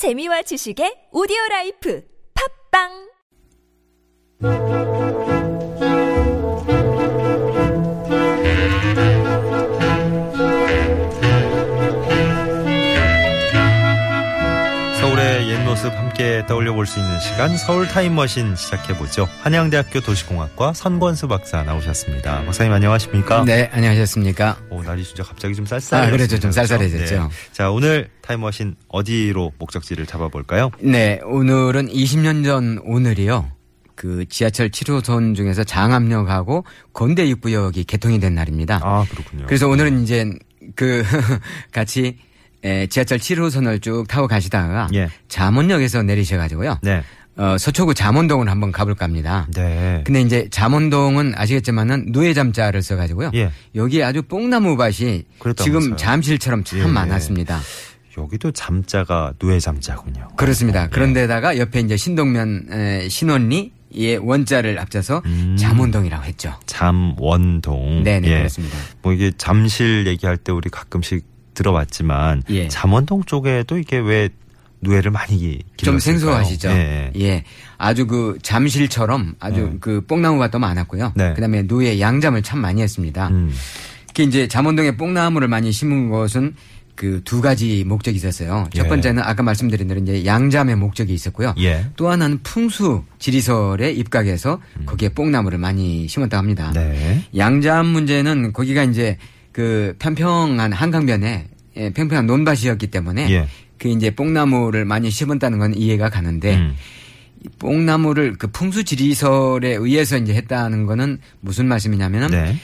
재미와 지식의 오디오 라이프. 팟빵 함께 떠올려 볼 수 있는 시간 서울 타임머신 시작해 보죠. 한양대학교 도시공학과 선권수 박사 나오셨습니다. 박사님 안녕하십니까? 네, 안녕하셨습니까? 오, 날이 진짜 갑자기 좀 쌀쌀해. 아, 그렇죠. 좀 쌀쌀해졌죠. 자, 오늘 타임머신 어디로 목적지를 잡아볼까요? 네, 오늘은 20년 전 오늘이요. 그 지하철 7호선 중에서 장암역하고 건대 입구역이 개통이 된 날입니다. 아, 그렇군요. 그래서 오늘은 이제 그 같이 에, 지하철 7호선을 쭉 타고 가시다가 예. 잠원역에서 내리셔가지고요. 네. 어, 서초구 잠원동을 한번 가볼까 합니다. 네. 근데 이제 잠원동은 아시겠지만은 누에잠자를 써가지고요. 예. 여기 아주 뽕나무 밭이 그랬다면서요. 지금 잠실처럼 참 예, 예. 많았습니다. 여기도 잠자가 누에 잠자군요. 그렇습니다. 예. 그런데다가 옆에 이제 신동면 에, 신원리의 원자를 앞서서 음. 잠원동이라고 했죠. 잠원동. 네 네 예. 그렇습니다. 뭐 이게 잠실 얘기할 때 우리 가끔씩 들어봤지만 예. 잠원동 쪽에도 이게 왜 누에를 많이 좀 길렀을까요? 생소하시죠? 예. 예. 아주 그 잠실처럼 아주 네. 그 뽕나무가 또 많았고요. 네. 그다음에 누에 양잠을 참 많이 했습니다. 음. 특히 이제 잠원동에 뽕나무를 많이 심은 것은 그 두 가지 목적이 있었어요. 첫 예. 번째는 아까 말씀드린 대로 이제 양잠의 목적이 있었고요. 예. 또 하나는 풍수 지리설에 입각해서 거기에 뽕나무를 많이 심었다고 합니다. 음. 네. 양잠 문제는 거기가 이제 그 평평한 한강변에 예, 평평한 논밭이었기 때문에 예. 그 이제 뽕나무를 많이 심었다는 건 이해가 가는데 음. 이 뽕나무를 그 풍수 지리설에 의해서 이제 했다는 거는 무슨 말씀이냐면은 네.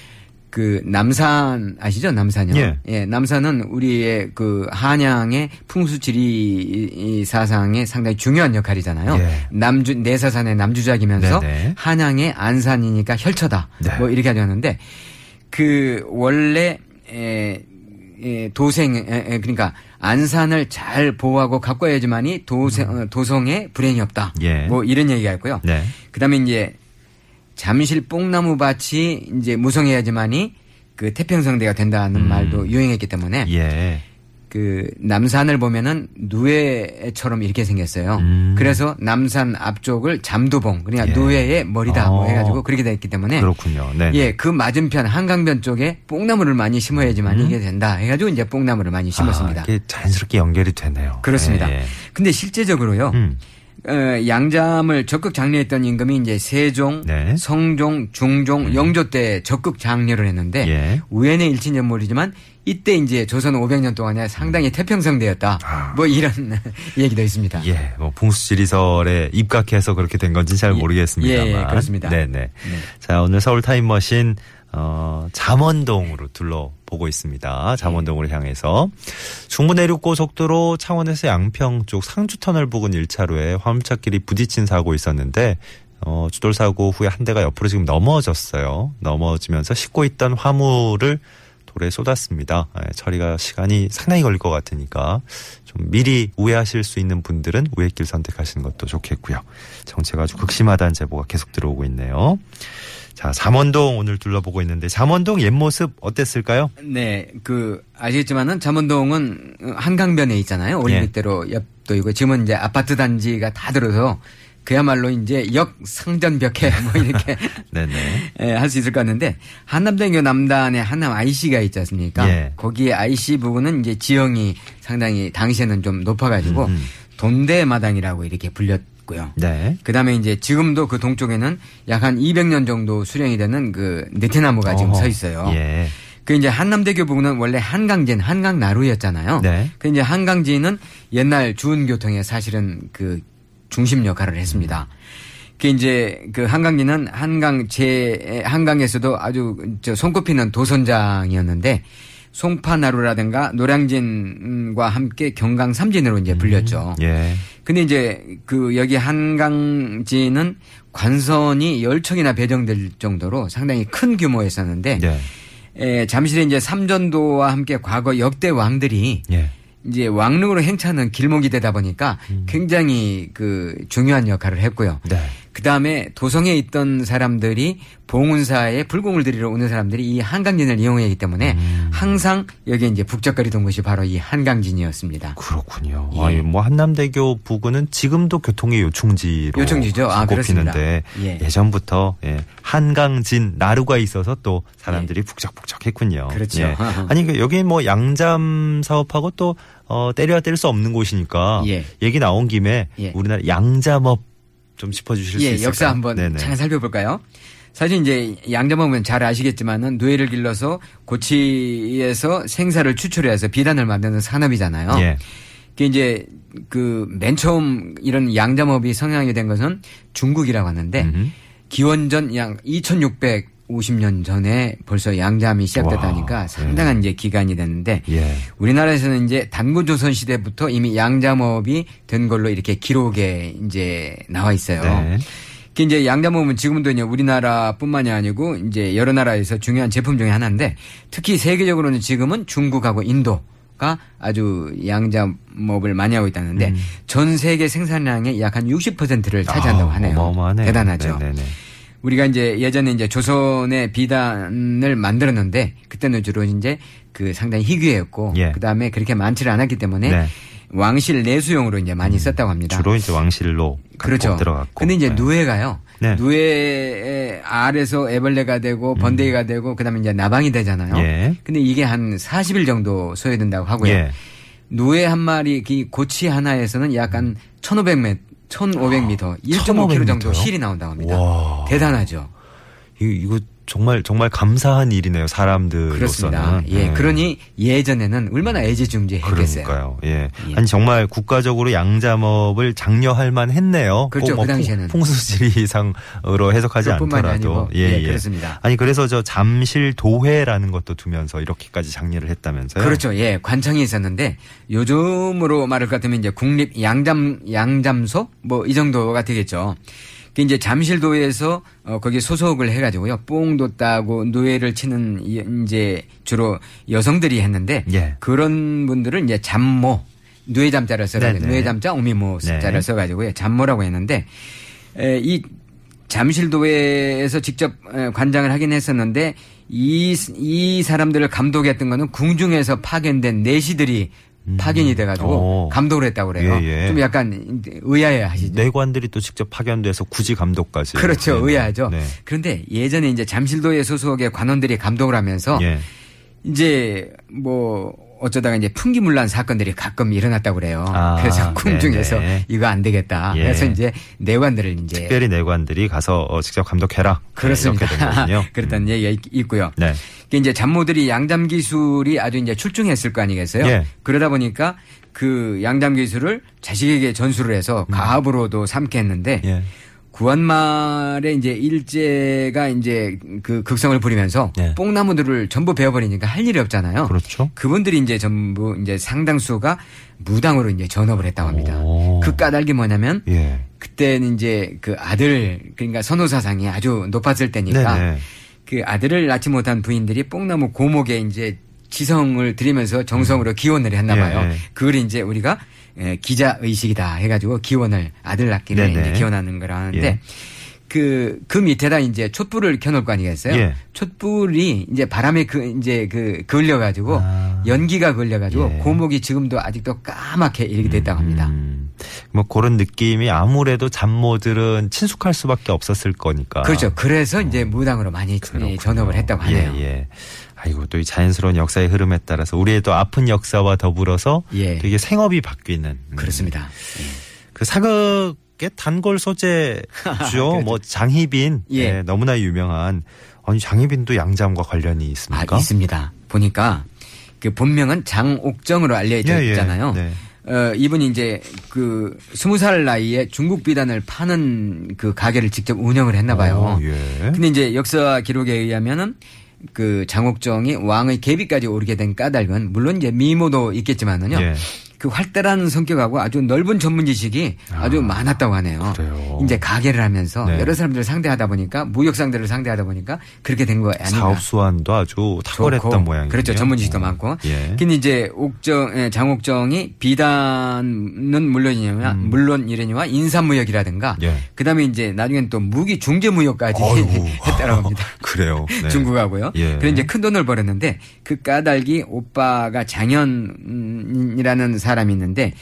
그 남산 아시죠? 남산요. 예. 남산은 우리의 그 한양의 풍수 지리 사상에 상당히 중요한 역할이잖아요. 예. 남주 내사산의 남주작이면서 네네. 한양의 안산이니까 혈처다. 네. 뭐 이렇게 하셨는데 그 원래 에, 에, 도생 에, 에, 그러니까 안산을 잘 보호하고 가꿔야지만이 도생 어, 도성에 불행이 없다. 음. 예. 뭐 이런 얘기가 있고요. 네. 그다음에 이제 잠실 뽕나무 밭이 이제 무성해야지만이 그 태평성대가 된다는 음. 말도 유행했기 때문에 예. 그 남산을 보면은 누에처럼 이렇게 생겼어요. 음. 그래서 남산 앞쪽을 잠두봉 그러니까 예. 누에의 머리다 뭐 어. 해가지고 그렇게 됐기 때문에 그렇군요. 네. 예, 그 맞은편 한강변 쪽에 뽕나무를 많이 심어야지만 이게 된다 해가지고 이제 뽕나무를 많이 심었습니다. 아, 이게 자연스럽게 연결이 되네요. 그렇습니다. 예. 근데 실제적으로요. 음. 어, 양잠을 적극 장려했던 임금이 이제 세종, 네. 성종, 중종, 영조 때 적극 장려를 했는데 예. 우연의 일치인지 모르지만 이때 이제 조선 500년 동안에 상당히 태평성대였다. 아. 뭐 이런 얘기도 있습니다. 예, 뭐 풍수지리설에 입각해서 그렇게 된 건지 잘 예, 모르겠습니다만. 예, 예, 그렇습니다. 네네. 자, 오늘 서울 타임머신 어, 잠원동으로 둘러보고 있습니다. 잠원동을 향해서 중부 내륙고속도로 창원에서 양평 쪽 상주터널 부근 1차로에 화물차끼리 부딪힌 사고 있었는데 어, 주돌 사고 후에 한 대가 옆으로 지금 넘어졌어요. 넘어지면서 싣고 있던 화물을 돌에 쏟았습니다. 예, 처리가 시간이 상당히 걸릴 것 같으니까 좀 미리 우회하실 수 있는 분들은 우회길 선택하시는 것도 좋겠고요. 정체가 아주 극심하다는 제보가 계속 들어오고 있네요. 자, 잠원동 오늘 둘러보고 있는데 잠원동 옛 모습 어땠을까요? 네, 그 아시겠지만은 잠원동은 한강변에 있잖아요. 올림픽대로 옆도 있고 지금은 이제 아파트 단지가 다 들어서 그야말로 이제 역 상전벽해 뭐 이렇게 네네. 예, 할수 있을 것 같은데 한남대교 남단에 한남 IC가 있지 않습니까? 예. 거기에 IC 부분은 이제 지형이 상당히 당시에는 좀 높아가지고 음, 음. 돈대마당이라고 이렇게 불렸고요. 네. 그다음에 이제 지금도 그 동쪽에는 약 한 200년 정도 수령이 되는 그 느티나무가 지금 어허. 서 있어요. 예. 그 이제 한남대교 부분은 원래 한강진, 한강나루였잖아요. 네. 그 이제 한강진은 옛날 주운교통의 사실은 그 중심 역할을 했습니다. 그 이제 그 한강진은 한강 제 한강에서도 아주 저 손꼽히는 도선장이었는데 송파나루라든가 노량진과 함께 경강 삼진으로 이제 불렸죠. 예. 근데 이제 그 여기 한강진은 관선이 열 척이나 배정될 정도로 상당히 큰 규모였었는데 예. 에, 잠실에 이제 삼전도와 함께 과거 역대 왕들이 예. 이제 왕릉으로 행차하는 길목이 되다 보니까 음. 굉장히 그 중요한 역할을 했고요. 네. 그 다음에 도성에 있던 사람들이 봉은사에 불공을 들이러 오는 사람들이 이 한강진을 이용하기 때문에 음. 항상 여기 이제 북적거리 던 곳이 바로 이 한강진이었습니다. 그렇군요. 예. 아니, 뭐 한남대교 부근은 지금도 교통의 요충지로 요충지죠. 아, 꼽히는데. 예. 전부터 한강진 나루가 있어서 또 사람들이 북적북적했군요. 예. 그렇죠. 예. 아니 그 여기 뭐 양잠 사업하고 또 어, 때려야 뗄 수 없는 곳이니까 예. 얘기 나온 김에 예. 우리나라 양잠업 좀 짚어주실 수 예, 있을까요? 역사 한번 네네. 잠깐 살펴볼까요? 사실 이제 양자먹으면 잘 아시겠지만은 누에를 길러서 고치에서 생사를 추출해서 비단을 만드는 산업이잖아요. 예. 그게 이제 그 맨 처음 이런 양자업이 성행하게 된 것은 중국이라고 하는데 음흠. 기원전 양 2650년 전에 벌써 양잠이 시작됐다니까 와, 상당한 이제 기간이 됐는데 예. 우리나라에서는 이제 단군조선 시대부터 이미 양잠업이 된 걸로 이렇게 기록에 이제 나와 있어요. 네. 그 이제 양자목은 지금도 이제 우리나라뿐만이 아니고 이제 여러 나라에서 중요한 제품 중에 하나인데 특히 세계적으로는 지금은 중국하고 인도가 아주 양자목을 많이 하고 있다는데 음. 전 세계 생산량의 약 한 60%를 차지한다고 아, 하네요. 어마어마하네요. 대단하죠. 네네네. 우리가 이제 예전에 이제 조선의 비단을 만들었는데 그때는 주로 이제 그 상당히 희귀했고 예. 그 다음에 그렇게 많지를 않았기 때문에 네. 음, 왕실 내수용으로 이제 많이 썼다고 합니다. 주로 이제 왕실로 그렇죠. 들어갔고. 근데 이제 네. 누에가요. 네. 누에 알에서 애벌레가 되고 번데기가 되고 그다음에 이제 나방이 되잖아요. 음. 예. 근데 이게 한 40일 정도 소요된다고 하고요. 예. 누에 한 마리 그 고치 하나에서는 약간 1,500m 1,500m, 1.5km 정도 1,500m 요? 실이 나온다고 합니다. 와. 대단하죠. 이거, 이거 정말 정말 감사한 일이네요. 사람들로서는. 그렇습니다. 예. 네. 그러니 예전에는 얼마나 애지중지했겠어요. 그러니까요. 예. 예. 아니 정말 국가적으로 양잠업을 장려할 만했네요. 그렇죠. 꼭뭐 그 당시에는. 풍- 풍수지리상으로 해석하지 않더라도 아니고. 예, 그렇습니다. 아니 그래서 저 잠실 도회라는 것도 두면서 이렇게까지 장려를 했다면서요? 그렇죠. 예, 관청이 있었는데 요즘으로 말할 것 같으면 이제 국립 양잠 양잠소 뭐 이 정도가 되겠죠. 그 이제 잠실도에서 어 거기 소속을 해가지고요 뽕도 따고 노예를 치는 이- 이제 주로 여성들이 했는데 예. 그런 분들은 이제 잠모 누에 잠자를 써가지고 네네. 누에 잠자 오미모 네. 자를 써가지고요 잠모라고 했는데 에, 이 잠실도에서 직접 에, 관장을 하긴 했었는데 이, 이 사람들을 감독했던 거는 궁중에서 파견된 내시들이 파견이 돼가지고 어. 감독을 했다고 그래요. 예, 예. 좀 약간 의아해 하시죠. 내관들이 또 직접 파견돼서 굳이 감독까지. 그렇죠. 네, 네. 의아하죠. 네. 그런데 예전에 이제 잠실도의 소속의 관원들이 감독을 하면서 예. 이제 뭐 어쩌다가 이제 풍기물난 사건들이 가끔 일어났다고 그래요. 아, 그래서 궁중에서. 이거 안 되겠다. 예. 그래서 이제 내관들을 이제 특별히 내관들이 가서 어, 직접 감독해라. 그렇습니다. 네, 이렇게 된 거군요. 그랬다는 얘기가 있- 있고요. 네. 이게 이제 잡모들이 양잠 기술이 아주 이제 출중했을 거 아니겠어요? 예. 그러다 보니까 그 양잠 기술을 자식에게 전수를 해서 가압으로도 삼게 했는데 음. 예. 구한말에 이제 일제가 이제 그 극성을 부리면서 예. 뽕나무들을 전부 베어버리니까 할 일이 없잖아요. 그렇죠. 그분들이 이제 전부 이제 상당수가 무당으로 이제 전업을 했다고 합니다. 오. 그 까닭이 뭐냐면 예. 그때는 이제 그 아들 그러니까 선호 사상이 아주 높았을 때니까 네네. 그 아들을 낳지 못한 부인들이 뽕나무 고목에 이제 지성을 들이면서 정성으로 기원을 했나 봐요. 예, 예. 그걸 이제 우리가 예, 기자 의식이다 해가지고 기원을 아들 낳기를. 이제 기원하는 거라는데 예. 그, 그 밑에다 이제 촛불을 켜놓을 거 아니겠어요? 예. 촛불이 이제 바람에 그, 이제 그, 걸려가지고 아. 연기가 걸려가지고 예. 고목이 지금도 아직도 까맣게 이렇게 됐다고 합니다. 음, 뭐 그런 느낌이 아무래도 잠모들은 친숙할 수밖에 없었을 거니까. 그렇죠. 그래서 이제 무당으로 많이 아. 그렇군요. 전업을 했다고 하네요. 예, 예. 아이고 또 이 자연스러운 역사의 흐름에 따라서 우리의 또 아픈 역사와 더불어서 예. 되게 생업이 바뀌는 음. 그렇습니다. 그 사극의 단골 소재죠. 뭐 장희빈. 예. 예, 너무나 유명한 아니 장희빈도 양잠과 관련이 아, 있습니까? 있습니다. 보니까 그 본명은 장옥정으로 알려져 예, 예. 있잖아요. 네. 어, 이분이 이제 그 스무 살 나이에 중국 비단을 파는 그 가게를 직접 운영을 했나 봐요. 어, 예. 근데 이제 역사 기록에 의하면은 그 장옥정이 왕의 계비까지 오르게 된 까닭은 물론 이제 미모도 있겠지만은요. 예. 그 활달한 성격하고 아주 넓은 전문 지식이 아, 주 많았다고 하네요. 그래요. 이제 가게를 하면서 네. 여러 사람들을 상대하다 보니까 무역 상대를 상대하다 보니까 그렇게 된 거 아닌가. 사업 수완도 아주 탁월했던 모양이에요. 그렇죠. 전문 지식도 많고. 예. 근데 이제 옥정, 예, 장옥정이 비단은 물론이냐, 물론 이러니와 인삼무역이라든가. 음. 예. 그 다음에 이제 나중엔 또 무기 중재 무역까지 어이구. 했다라고 합니다. 그래요. 네. 중국하고요. 예. 그래 이제 큰 돈을 벌었는데 그 까닭이 오빠가 장현이라는 사람이 있는데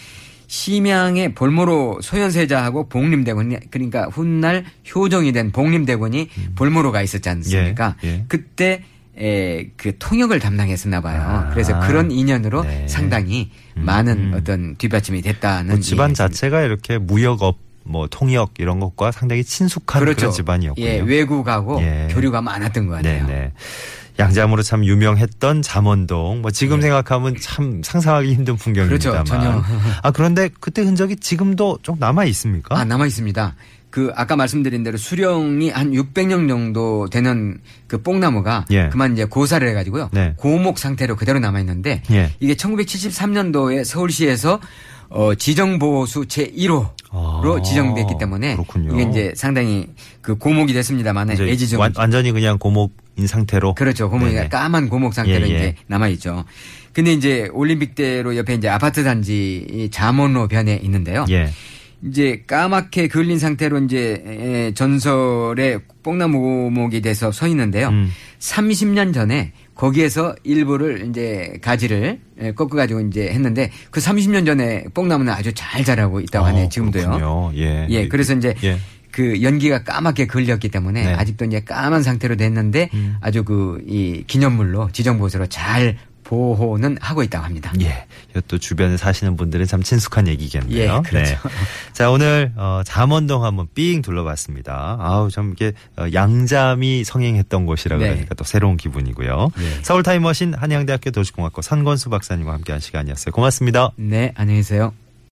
심양의 볼모로 소현세자하고 복림대군 그러니까 훗날 효정이 된 복림대군이 볼모로가 있었지 않습니까? 예, 예. 그때 에, 그 통역을 담당했었나 봐요. 아. 그래서 그런 인연으로 네. 상당히 음. 많은 어떤 뒷받침이 됐다는 뭐 집안. 자체가 이렇게 무역업, 뭐 통역 이런 것과 상당히 친숙한 그런 집안이었군요. 예, 외국하고 예. 교류가 많았던 것 같아요. 네네. 양자함으로 참 유명했던 잠원동. 뭐 지금 생각하면 참 상상하기 힘든 풍경입니다만. 예. 그렇죠. 전혀. 아 그런데 그때 흔적이 지금도 좀 남아 있습니까? 아, 남아 있습니다. 그 아까 말씀드린 대로 수령이 한 600년 정도 되는 그 뽕나무가 예. 그만 이제 고사를 해가지고요. 네. 고목 상태로 그대로 남아 있는데 예. 이게 1973년도에 서울시에서 어, 지정보호수 제1호로 아, 지정됐기 때문에 그렇군요. 이게 이제 상당히 그 고목이 됐습니다만 애지중 완, 완전히 그냥 고목 인 상태로. 그렇죠. 고목이 네네. 까만 고목 상태로 예, 예. 이제 남아 있죠. 근데 이제 올림픽대로 옆에 이제 아파트 단지 이 잠원로 변에 있는데요. 예. 이제 까맣게 그을린 상태로 이제 에, 전설의 뽕나무 고목이 돼서 서 있는데요. 음. 30년 전에 거기에서 일부를 이제 가지를 에, 꺾어 가지고 이제 했는데 그 30년 전에 뽕나무는 아주 잘 자라고 있다고 하네요. 어, 지금도요. 그렇군요. 예. 예, 그래서 이제 예. 그 연기가 까맣게 그을렸기 때문에 네. 음. 아직도 이제 까만 상태로 됐는데 아주 그 이 기념물로 지정보수로 잘 보호는 하고 있다고 합니다. 예. 이것도 주변에 사시는 분들은 참 친숙한 얘기겠네요. 예, 그렇죠. 네. 자, 오늘 어, 잠원동 한번 삥 둘러봤습니다. 아우, 좀 이게 어, 양잠이 성행했던 곳이라 네. 그러니까 또 새로운 기분이고요. 예. 서울 타임머신 한양대학교 도시공학과 선건수 박사님과 함께한 시간이었어요. 고맙습니다. 네, 안녕히 계세요.